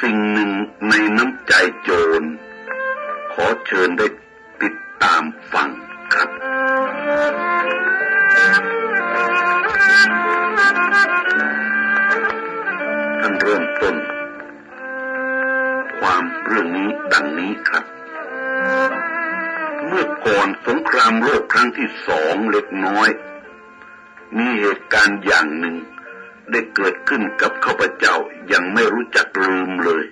สิ่งหนึ่งในน้ำใจโจร ขอเชิญได้ติดตามฟังครับ ท่านเริ่มต้น ความเรื่องนี้ดังนี้ครับ เมื่อก่อนสงครามโลกครั้งที่สองเล็กน้อย มีเหตุการณ์อย่างหนึ่งได้เกิดขึ้นกับ ข้าพเจ้ายังไม่รู้จักลืมเลย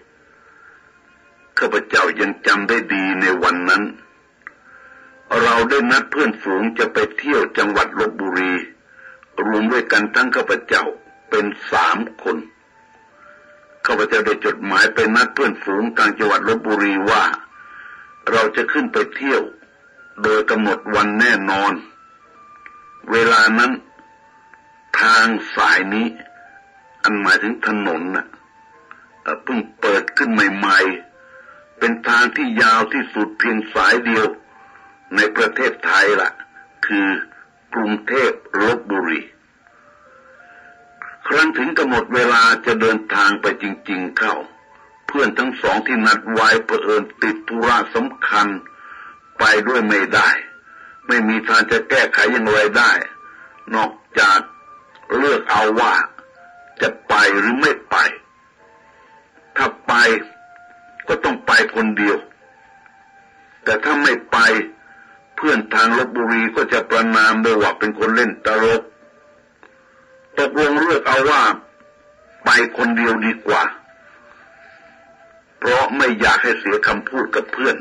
ข้าพเจ้ายังจำได้ดีในวันนั้น เราได้นัดเพื่อนฝูงจะไปเที่ยวจังหวัดลบบุรี รวมด้วยกันทั้งข้าพเจ้าเป็นสามคน ข้าพเจ้าได้จดหมายไปนัดเพื่อนฝูงกลางจังหวัดลบบุรีว่า เราจะขึ้นไปเที่ยว โดยกำหนดวันแน่นอน เวลานั้น ทางสายนี้ อันหมายถึงถนนน่ะเพิ่งเปิดขึ้นใหม่ๆ เป็นทางที่ยาวที่สุดเพียงสายเดียว ในประเทศไทยละ่ะ คือกรุงเทพลบบุรี ครั้นถึงกำหนดเวลาจะเดินทางไปจริง ๆ เข้า เพื่อนทั้งสองที่นัดไว้เผอิญติดธุระสำคัญไปด้วยไม่ได้ ไม่มีทางจะแก้ไขอย่างไรได้ นอกจากเลือกเอาว่า จะไปหรือไม่ไป ถ้าไปก็ต้องไปคนเดียว แต่ถ้าไม่ไปเพื่อนทางลบบุรีก็จะประนามโดยว่าเป็นคนเล่นตลกตกลงเลือกเอาว่าไปคนเดียวดีกว่า เพราะไม่อยากให้เสียคำพูดกับเพื่อน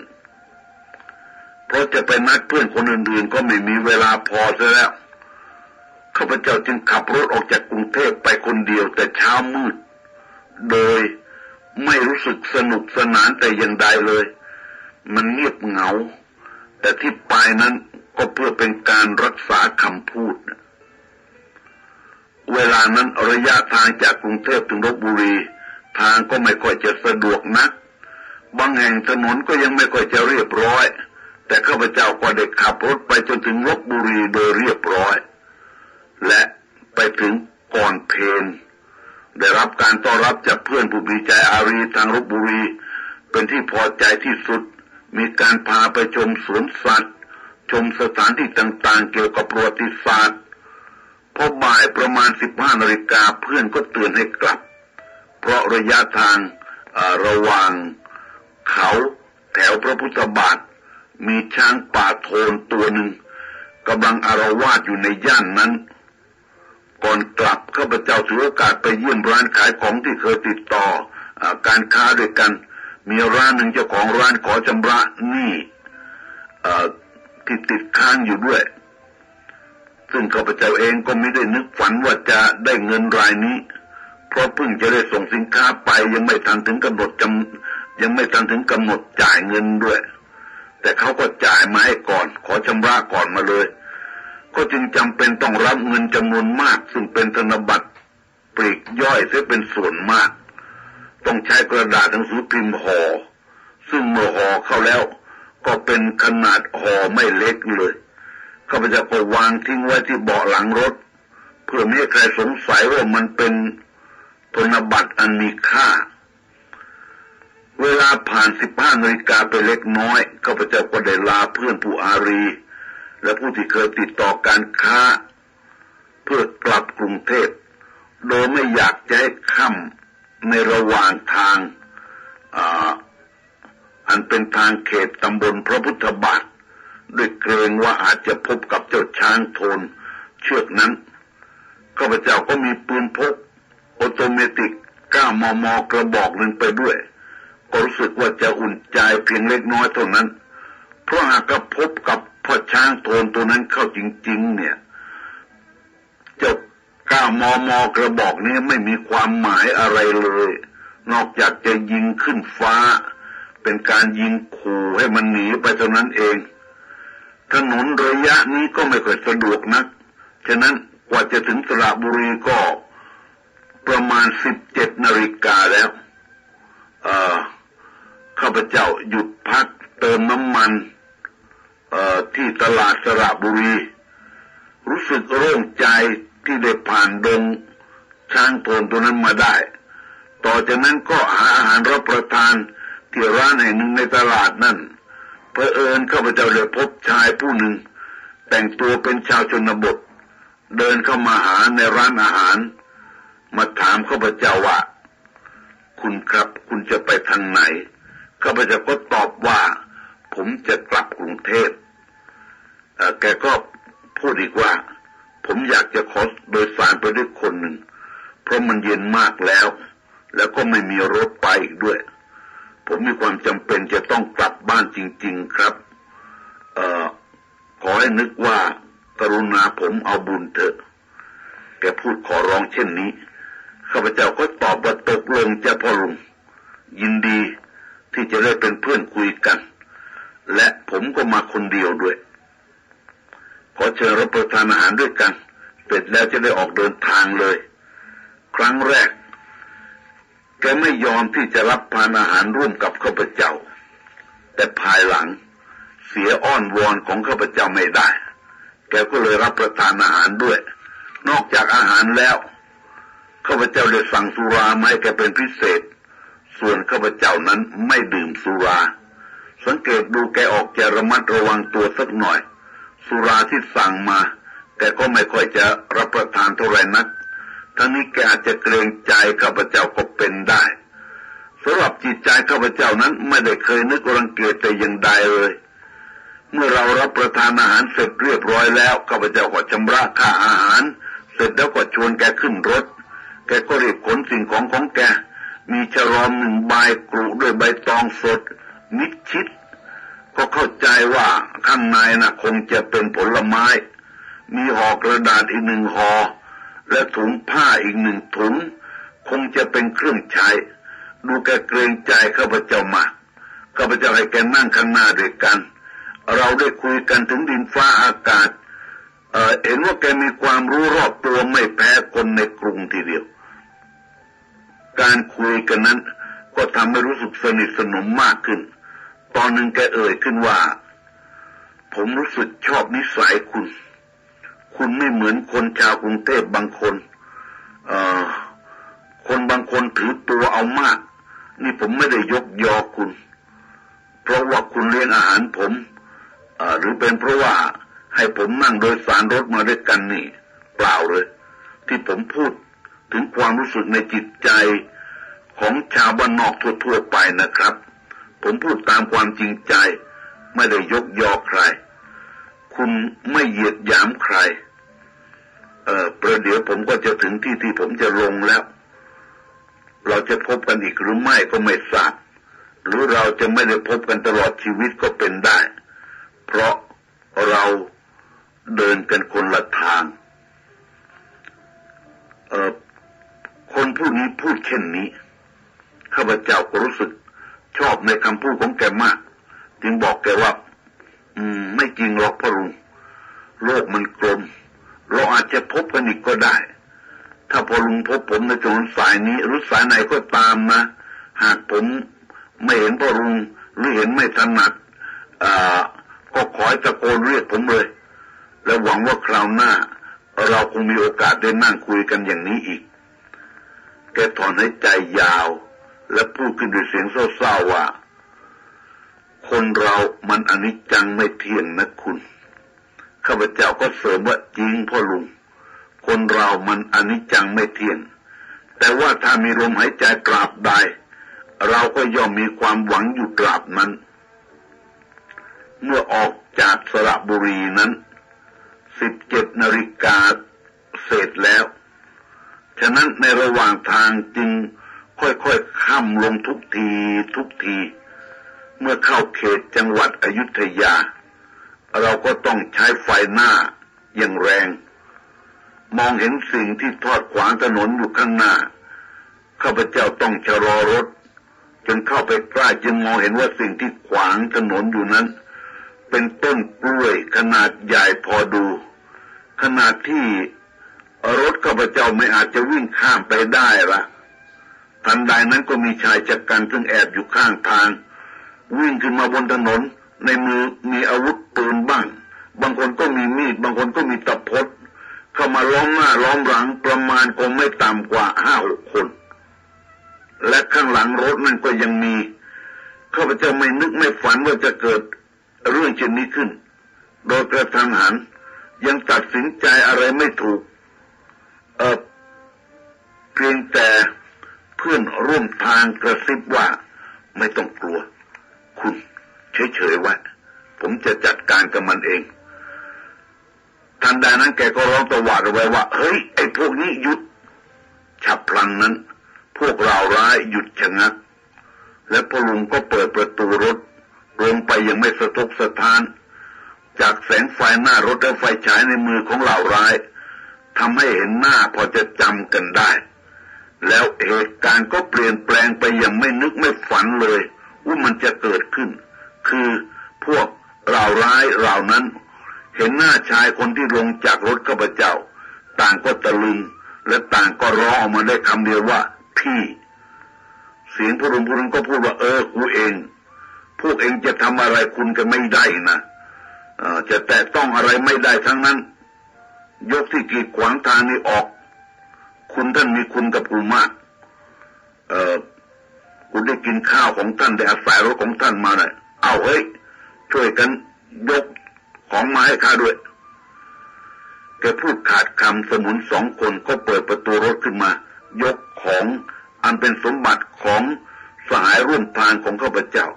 เพราะจะไปนัดเพื่อนคนอื่นๆก็ไม่มีเวลาพอซะแล้ว ข้าพเจ้าจึงขับรถออกจากกรุงเทพไปคนเดียวแต่เช้ามืด โดยไม่รู้สึกสนุกสนานแต่อย่างใดเลย มันเงียบเหงา แต่ที่ไปนั้นก็เพื่อเป็นการรักษาคำพูด เวลานั้นระยะทางจากกรุงเทพถึงลบบุรี ทางก็ไม่ค่อยจะสะดวกนัก บางแห่งถนนก็ยังไม่ค่อยจะเรียบร้อย แต่ข้าพเจ้าก็ได้ขับรถไปจนถึงลบบุรีโดยเรียบร้อย และไปถึงก่อนเพนได้รับการต้อนรับจากเพื่อนผู้มีใจอารีทางลบบุรี เป็นที่พอใจที่สุด มีการพาไปชมสวนสัตว์ ชมสถานที่ต่างๆ เกี่ยวกับประวัติศาสตร์พอบ่ายประมาณสิบห้านาฬิกาเพื่อนก็เตือนให้กลับ เพราะระยะทางระหว่างเขาแถวพระพุทธบาท มีช้างป่าโทนตัวหนึ่งกำลังอารวาสอยู่ในย่านนั้น ก่อนกลับข้าพเจ้าถือโอกาสไปเยี่ยมร้านขายของที่เคยติดต่ออการค้าด้วยกัน มีร้านหนึ่งเจ้าของร้านขอชำระหนี้ที่ติดค้างอยู่ด้วย ซึ่งข้าพเจ้าเองก็ไม่ได้นึกฝันว่าจะได้เงินรายนี้ เพราะเพิ่งจะได้ส่งสินค้าไปยังไม่ทันถึงกำหนดจำยังไม่ทันถึงกำหนดจ่ายเงินด้วย แต่เขาก็จ่ายมาให้ก่อน ขอชำระก่อนมาเลย ก็จึงจำเป็นต้องรับเงินจำนวนมาก ซึ่งเป็นธนบัตรปลีกย่อยเสียเป็นส่วนมาก ต้องใช้กระดาษหนังสือพิมพ์ห่อซึ่งเมื่อห่อเข้าแล้ว ก็เป็นขนาดห่อไม่เล็กเลยข้าพเจ้าก็วางทิ้งไว้ที่เบาะหลังรถ เพื่อไม่ให้ใครสงสัยว่ามันเป็นธนบัตรอันมีค่า เวลาผ่านสิบห้านาฬิกาไปเล็กน้อยข้าพเจ้าก็ได้ลาเพื่อนผู้อารี และผู้ที่เคยติดต่อการค้า เพื่อกลับกรุงเทพโดยไม่อยากจะให้ค่ำในระหว่างทางอันเป็นทางเขตตำบลพระพุทธบาทด้วยเกรงว่าอาจจะพบกับเจ้าช้างโทนเชือกนั้นข้าพเจ้าก็มีปืนพกออโตเมติกก้ามอมอกระบอกหนึ่งไปด้วย ก็รู้สึกว่าจะอุ่นใจเพียงเล็กน้อยเท่านั้น เพราะหากพบกับพอช้างโทนตัวนั้นเข้าจริง ๆ เนี่ยเจ้าก้ามอมอกระบอกนี้ไม่มีความหมายอะไรเลย นอกจากจะยิงขึ้นฟ้า เป็นการยิงขู่ให้มันหนีไปเท่านั้นเอง ถนนระยะนี้ก็ไม่ค่อยสะดวกนัก ฉะนั้นกว่าจะถึงสระบุรีก็ประมาณสิบเจ็ดนาฬิกาแล้วข้าพเจ้าหยุดพักเติมน้ำมัน ที่ตลาดสระบุรี รู้สึกโล่งใจที่ได้ผ่านดงช้างโทนตัวนั้นมาได้ ต่อจากนั้นก็หาอาหารรับประทานที่ร้านแห่งหนึ่งในตลาดนั่นเพอเอิญข้าพเจ้าได้พบชายผู้หนึ่ง แต่งตัวเป็นชาวชนบท เดินเข้ามาหาในร้านอาหาร มาถามข้าพเจ้าว่า คุณครับคุณจะไปทางไหนข้าพเจ้าก็ตอบว่า ผมจะกลับกรุงเทพแกก็พูดอีกว่า ผมอยากจะขอโดยสารไปด้วยคนหนึ่ง เพราะมันเย็นมากแล้ว แล้วก็ไม่มีรถไปอีกด้วย ผมมีความจำเป็นจะต้องกลับบ้านจริง ๆครับเอ่อขอให้นึกว่ากรุณาผมเอาบุญเถอะ แกพูดขอร้องเช่นนี้ ข้าพเจ้าก็ตอบว่าตกลงจะพ่อลุงยินดีที่จะได้เป็นเพื่อนคุยกัน และผมก็มาคนเดียวด้วย ขอเชิญรับประทานอาหารด้วยกัน เสร็จแล้วจะได้ออกเดินทางเลย ครั้งแรก แกไม่ยอมที่จะรับทานอาหารร่วมกับข้าพเจ้า แต่ภายหลังเสียอ้อนวอนของข้าพเจ้าไม่ได้ แกก็เลยรับประทานอาหารด้วย นอกจากอาหารแล้วข้าพเจ้าได้สั่งสุรามาให้แกเป็นพิเศษ ส่วนข้าพเจ้านั้นไม่ดื่มสุรา สังเกตดูแกออกจะระมัดระวังตัวสักหน่อย สุราที่สั่งมาแกก็ไม่ค่อยจะรับประทานเท่าไรนัก ทั้งนี้แกอาจจะเกรงใจข้าพเจ้าก็เป็นได้สำหรับจิตใจข้าพเจ้านั้นไม่ได้เคยนึกรังเกียจแต่อย่างใดเลย เมื่อเรารับประทานอาหารเสร็จเรียบร้อยแล้วข้าพเจ้าก็ชำระค่าอาหาร เสร็จแล้วก็ชวนแกขึ้นรถ แกก็รีบขนสิ่งของของแก มีฉลอมหนึ่งใบกรุด้วยใบตองสด มิดชิด ก็เข้าใจว่าข้างในนะ่ะ คงจะเป็นผลไม้ มีห่อกระดาษอีกหนึ่งห่อและถุงผ้าอีกหนึ่งถุง คงจะเป็นเครื่องใช้ ดูแกเกรงใจข้าพเจ้ามากข้าพเจ้าให้แกนั่งข้างหน้าด้วยกัน เราได้คุยกันถึงดินฟ้าอากาศเเห็นว่าแกมีความรู้รอบตัวไม่แพ้คนในกรุงทีเดียว การคุยกันนั้น ก็ทำให้รู้สึกสนิทสนมมากขึ้น ตอนหนึ่งแกเอ่ยขึ้นว่า ผมรู้สึกชอบนิสัยคุณ คุณไม่เหมือนคนชาวกรุงเทพบางคนเอ่อคนบางคนถือตัวเอามาก นี่ผมไม่ได้ยกยอคุณ เพราะว่าคุณเลี้ยงอาหารผมหรือเป็นเพราะว่าให้ผมนั่งโดยสารรถมาด้วยกันนี่ เปล่าเลย ที่ผมพูดถึงความรู้สึกในจิตใจของชาวบ้านนอกทั่วๆไปนะครับ ผมพูดตามความจริงใจ ไม่ได้ยกยอใคร คุณไม่เหยียดหยามใคร เออประเดี๋ยวผมก็จะถึงที่ที่ผมจะลงแล้ว เราจะพบกันอีกหรือไม่ก็ไม่ทราบหรือเราจะไม่ได้พบกันตลอดชีวิตก็เป็นได้ เพราะเราเดินกันคนละทาง เออคนผู้นี้พูดเช่นนี้ข้าพเจ้าก็รู้สึก ชอบในคำพูดของแกมาก จึงบอกแกว่า อืม ไม่จริงหรอกพ่อลุงโลกมันกลม เราอาจจะพบกันอีกก็ได้ ถ้าพอลุงพบผมในถนนสายนี้รือสายไหนก็ตามนะหากผมไม่เห็นพ่อลุงหรือเห็นไม่ถนัดอ่าก็ขอให้ตะโกนเรียกผมเลย และหวังว่าคราวหน้า เราคงมีโอกาสได้นั่งคุยกันอย่างนี้อีก แกถอนหายใจยาว และพูดขึ้นด้วยเสียงเศร้าๆว่า คนเรามันอนิจจังไม่เที่ยงนะคุณ ข้าพเจ้าก็เสริมว่าจริงพ่อลุง คนเรามันอนิจจังไม่เที่ยง แต่ว่าถ้ามีลมหายใจตราบใด เราก็ย่อมมีความหวังอยู่ตราบนั้น เมื่อออกจากสระบุรีนั้นสิบเจ็ดนาฬิกาเสร็จแล้ว ฉะนั้นในระหว่างทางจึง ค่อยๆข้ามลงทุกทีทุกที เมื่อเข้าเขตจังหวัดอยุธยา เราก็ต้องใช้ไฟหน้าอย่างแรง มองเห็นสิ่งที่ทอดขวางถนนอยู่ข้างหน้า ข้าพเจ้าต้องชะลอรถ จนเข้าไปใกล้จึงมองเห็นว่าสิ่งที่ขวางถนนอยู่นั้น เป็นต้นกล้วยขนาดใหญ่พอดู ขนาดที่รถข้าพเจ้าไม่อาจจะวิ่งข้ามไปได้ละ ทันใดนั้นก็มีชายจักกันซึ่งแอบอยู่ข้างทาง วิ่งขึ้นมาบนถนน ในมือมีอาวุธปืนบ้าง บางคนก็มีมีด บางคนก็มีตะพดเข้ามาล้อมหน้าล้อมหลังประมาณคงไม่ต่ำกว่าห้าหกคน และข้างหลังรถนั่นก็ยังมีข้าพเจ้าไม่นึกไม่ฝันว่าจะเกิดเรื่องเช่นนี้ขึ้น โดยกระทันหันยังตัดสินใจอะไรไม่ถูก เออเพียงแต่ เพื่อนร่วมทางกระซิบว่า ไม่ต้องกลัว คุณเฉยๆไว้ผมจะจัดการกับมันเอง ทันใดนั้นแกก็ร้องตะหวาดเอาไว้ว่า เฮ้ย ไอ้พวกนี้หยุด ฉับพลันนั้น พวกเราร้ายหยุดชะงัก และพลุงก็เปิดประตูรถลงไปยังไม่สะทกสะท้าน จากแสงไฟหน้ารถและไฟฉายในมือของเหล่าร้ายทำให้เห็นหน้าพอจะจำกันได้ แล้วเหตุการณ์ก็เปลี่ยนแปลงไปอย่างไม่นึกไม่ฝันเลยว่ามันจะเกิดขึ้น คือพวกเราร้ายเหล่านั้น เห็นหน้าชายคนที่ลงจากรถข้าพเจ้า ต่างก็ตะลึง และต่างก็ร้องออกมาได้คำเดียวว่าพี่เสียงพรุนพรุนก็พูดว่าเออกูเอง พวกเองจะทำอะไรคุณกันไม่ได้นะจะแตะต้องอะไรไม่ได้ทั้งนั้น ยกที่กีดขวางทางนี้ออก คุณท่านมีคุณกับกูมากเออคุณได้กินข้าวของท่านได้อาศัยรถของท่านมาเลยเอาเฮ้ยช่วยกันยกของมาให้ข้าด้วยแกพูดขาดคำสมุนสองคนก็เปิดประตูรถขึ้นมา ยกของอันเป็นสมบัติของสหายร่วมทางของข้าพเจ้า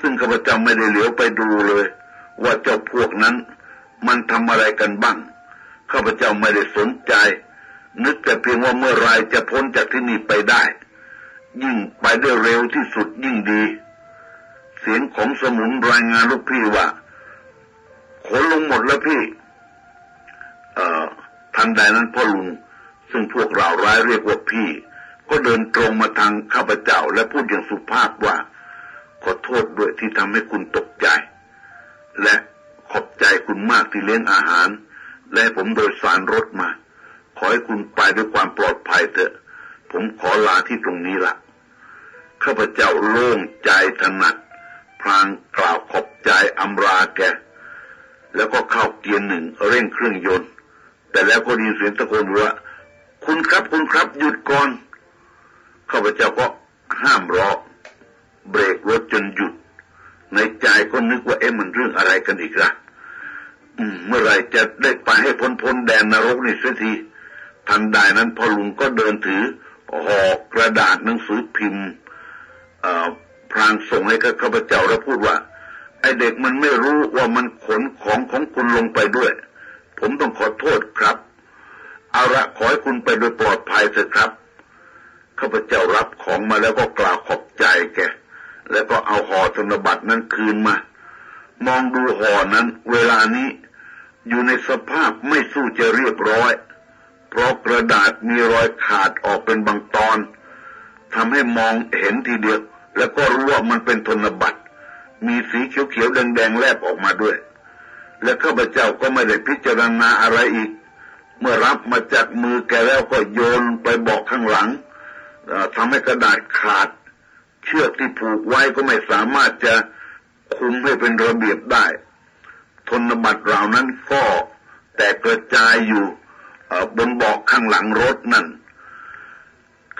ซึ่งข้าพเจ้าไม่ได้เหลียวไปดูเลย ว่าเจ้าพวกนั้นมันทำอะไรกันบ้างข้าพเจ้าไม่ได้สนใจ นึกแต่เพียงว่าเมื่อไรจะพ้นจากที่นี่ไปได้ ยิ่งไปได้เร็วที่สุดยิ่งดี เสียงของสมุนรายงานลูกพี่ว่าขนลงหมดแล้วพี่ เอ่อทันใดนั้นพ่อลุงซึ่งพวกเราร้ายเรียกว่าพี่ ก็เดินตรงมาทางข้าพเจ้าและพูดอย่างสุภาพว่า ขอโทษด้วยที่ทำให้คุณตกใจ และขอบใจคุณมากที่เลี้ยงอาหาร และผมโดยสารรถมา ให้คุณไปด้วยความปลอดภัยเถอะ ผมขอลาที่ตรงนี้ละข้าพเจ้าโล่งใจถนัด พลางกล่าวขอบใจอำราแก แล้วก็เข้าเกียร์หนึ่งเร่งเครื่องยนต์ แต่แล้วก็ดีเสียงตะโกนว่าคุณครับคุณครับหยุดก่อนข้าพเจ้าก็ห้ามรอเบรกรถจนหยุด ในใจก็นึกว่าเอ๊ะมันเรื่องอะไรกันอีกละเมื่อไรจะได้ไปให้พ้นพ้นแดนนรกนี่สักที ทันใดนั้นพอลุงก็เดินถือห่อกระดาษหนังสือพิมพ์พรางส่งให้กับข้าพเจ้าแล้วพูดว่า ไอเด็กมันไม่รู้ว่ามันขนของของคุณลงไปด้วย ผมต้องขอโทษครับ เอาละขอให้คุณไปโดยปลอดภัยเถอะครับข้าพเจ้ารับของมาแล้วก็กล่าวขอบใจแกแล้วก็เอาห่อธนบัตรนั้นคืนมา มองดูห่อนั้น เวลานี้ อยู่ในสภาพไม่สู้จะเรียบร้อย เพราะกระดาษมีรอยขาดออกเป็นบางตอนทำให้มองเห็นทีเดียว แล้วก็รู้ว่ามันเป็นธนบัตร มีสีเขียวๆแดงๆแลบออกมาด้วย และข้าพเจ้าก็ไม่ได้พิจารณาอะไรอีก เมื่อรับมาจากมือแกแล้วก็โยนไปบอกข้างหลังทำให้กระดาษขาด เชือกที่ผูกไว้ก็ไม่สามารถจะคุมให้เป็นระเบียบได้ธนบัตรเหล่านั้นก็แต่กระจายอยู่ บนเบาะข้างหลังรถนั่น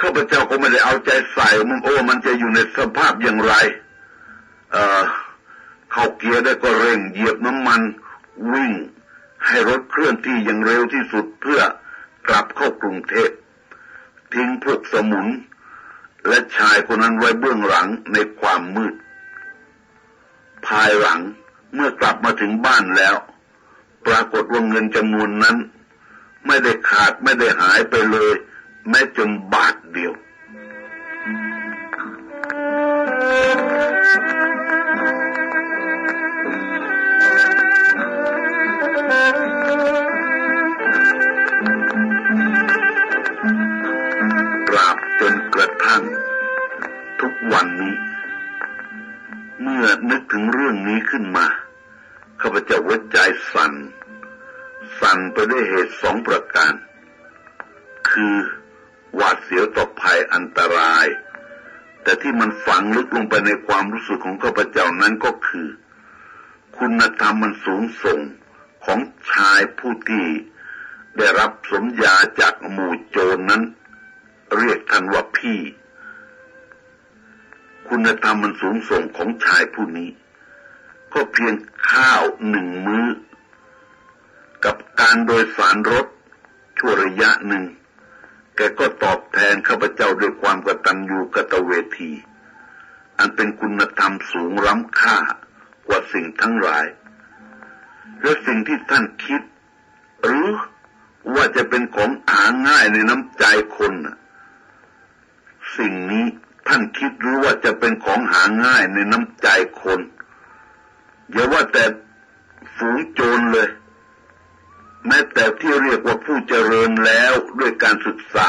ข้าพเจ้าก็ไม่ได้เอาใจใส่มันโอ้มันจะอยู่ในสภาพอย่างไร เอ่อเข้าเกียร์ได้ก็เร่งเหยียบน้ำมันวิ่งให้รถเคลื่อนที่อย่างเร็วที่สุดเพื่อกลับเข้ากรุงเทพทิ้งพวกสมุน และชายคนนั้นไว้เบื้องหลังในความมืด ภายหลังเมื่อกลับมาถึงบ้านแล้ว ปรากฏว่าเงินจำนวนนั้น ไม่ได้ขาดไม่ได้หายไปเลย แม้จนบาทเดียวกราบจนกระทั่ง ทุกวันนี้ เมื่อนึกถึงเรื่องนี้ขึ้นมาข้าพเจ้าหัวใจสั่น สั่นไปด้วยเหตุสองประการ คือหวาดเสียวต่อภัยอันตราย แต่ที่มันฝังลึกลงไปในความรู้สึกของข้าพเจ้านั้นก็คือ คุณธรรมมันสูงส่งของชายผู้ที่ได้รับสมญาจากหมู่โจรนนั้น เรียกท่านว่าพี่ คุณธรรมมันสูงส่งของชายผู้นี้ ก็เพียงข้าวหนึ่งมื้อ การโดยสารรถชั่วระยะหนึ่ง แกก็ตอบแทนข้าพเจ้าด้วยความกตัญญูกตเวที อันเป็นคุณธรรมสูงล้ำค่ากว่าสิ่งทั้งหลาย และสิ่งที่ท่านคิด หรือว่าจะเป็นของหาง่ายในน้ำใจคนสิ่งนี้ท่านคิดหรือว่าจะเป็นของหาง่ายในน้ำใจคนอย่าว่าแต่ฝูงโจรเลย แม้แต่ที่เรียกว่าผู้เจริญแล้วด้วยการศึกษา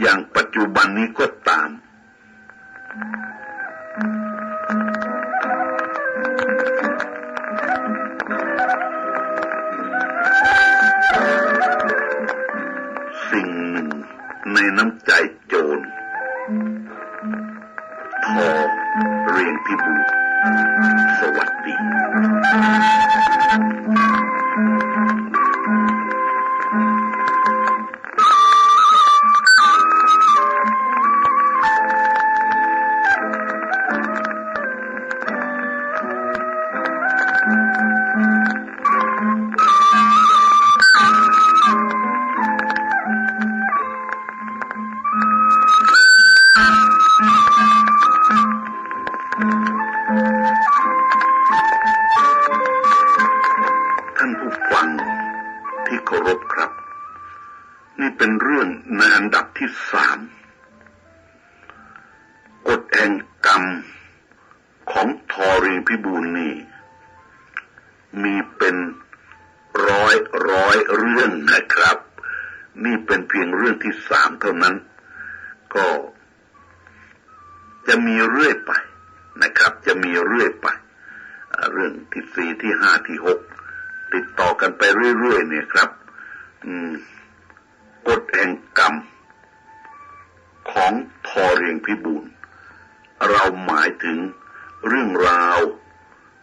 อย่างปัจจุบันนี้ก็ตาม สิ่งหนึ่งในน้ำใจโจรทอเรียนพิบูลสวัสดี มีเป็นร้อยร้อยเรื่องนะครับ นี่เป็นเพียงเรื่องที่สามเท่านั้น ก็จะมีเรื่อยไปนะครับ จะมีเรื่อยไป เรื่องที่สี่ที่ห้าที่หกติดต่อกันไปเรื่อยๆเนี่ยครับกฎแห่งกรรม ของทอเรียงพิบูลเราหมายถึงเรื่องราว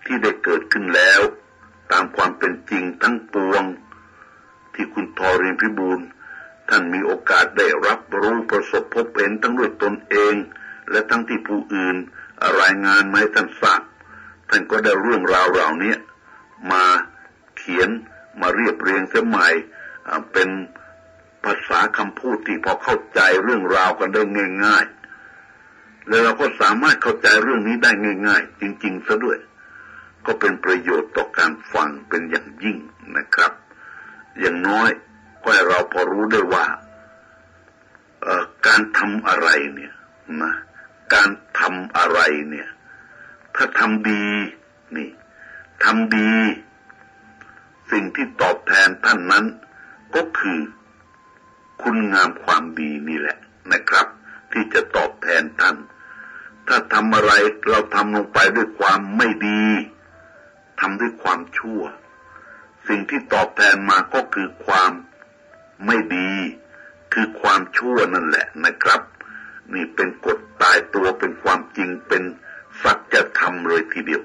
ที่ได้เกิดขึ้นแล้ว ตามความเป็นจริงทั้งปวง ที่คุณทอรียงพิบูลท่านมีโอกาสได้รับรู้ประสบพบเห็นทั้งด้วยตนเอง และทั้งที่ผู้อื่นรายงานมาให้ท่านทราบท่านก็ได้เรื่องราวเหล่านี้มาเขียนมาเรียบเรียงเสียใหม่เป็นภาษาคำพูดที่พอเข้าใจเรื่องราวกันได้ง่าย ๆ แล้วเราก็สามารถเข้าใจเรื่องนี้ได้ง่าย ๆ จริงๆซะด้วย ก็เป็นประโยชน์ต่อการฟังเป็นอย่างยิ่งนะครับ อย่างน้อยก็ให้เราพอรู้ได้ว่าเอ่อการทำอะไรเนี่ยนะการทำอะไรเนี่ย ถ้าทำดีนี่ทำดี สิ่งที่ตอบแทนท่านนั้นก็คือคุณงามความดีนี่แหละนะครับ ที่จะตอบแทนท่าน ถ้าทำอะไรเราทำลงไปด้วยความไม่ดีำด้วยความชั่ว สิ่งที่ตอบแทนมาก็คือความไม่ดี คือความชั่วนั่นแหละนะครับ นี่เป็นกฎตายตัวเป็นความจริงเป็นสัจธรรมเลยทีเดียว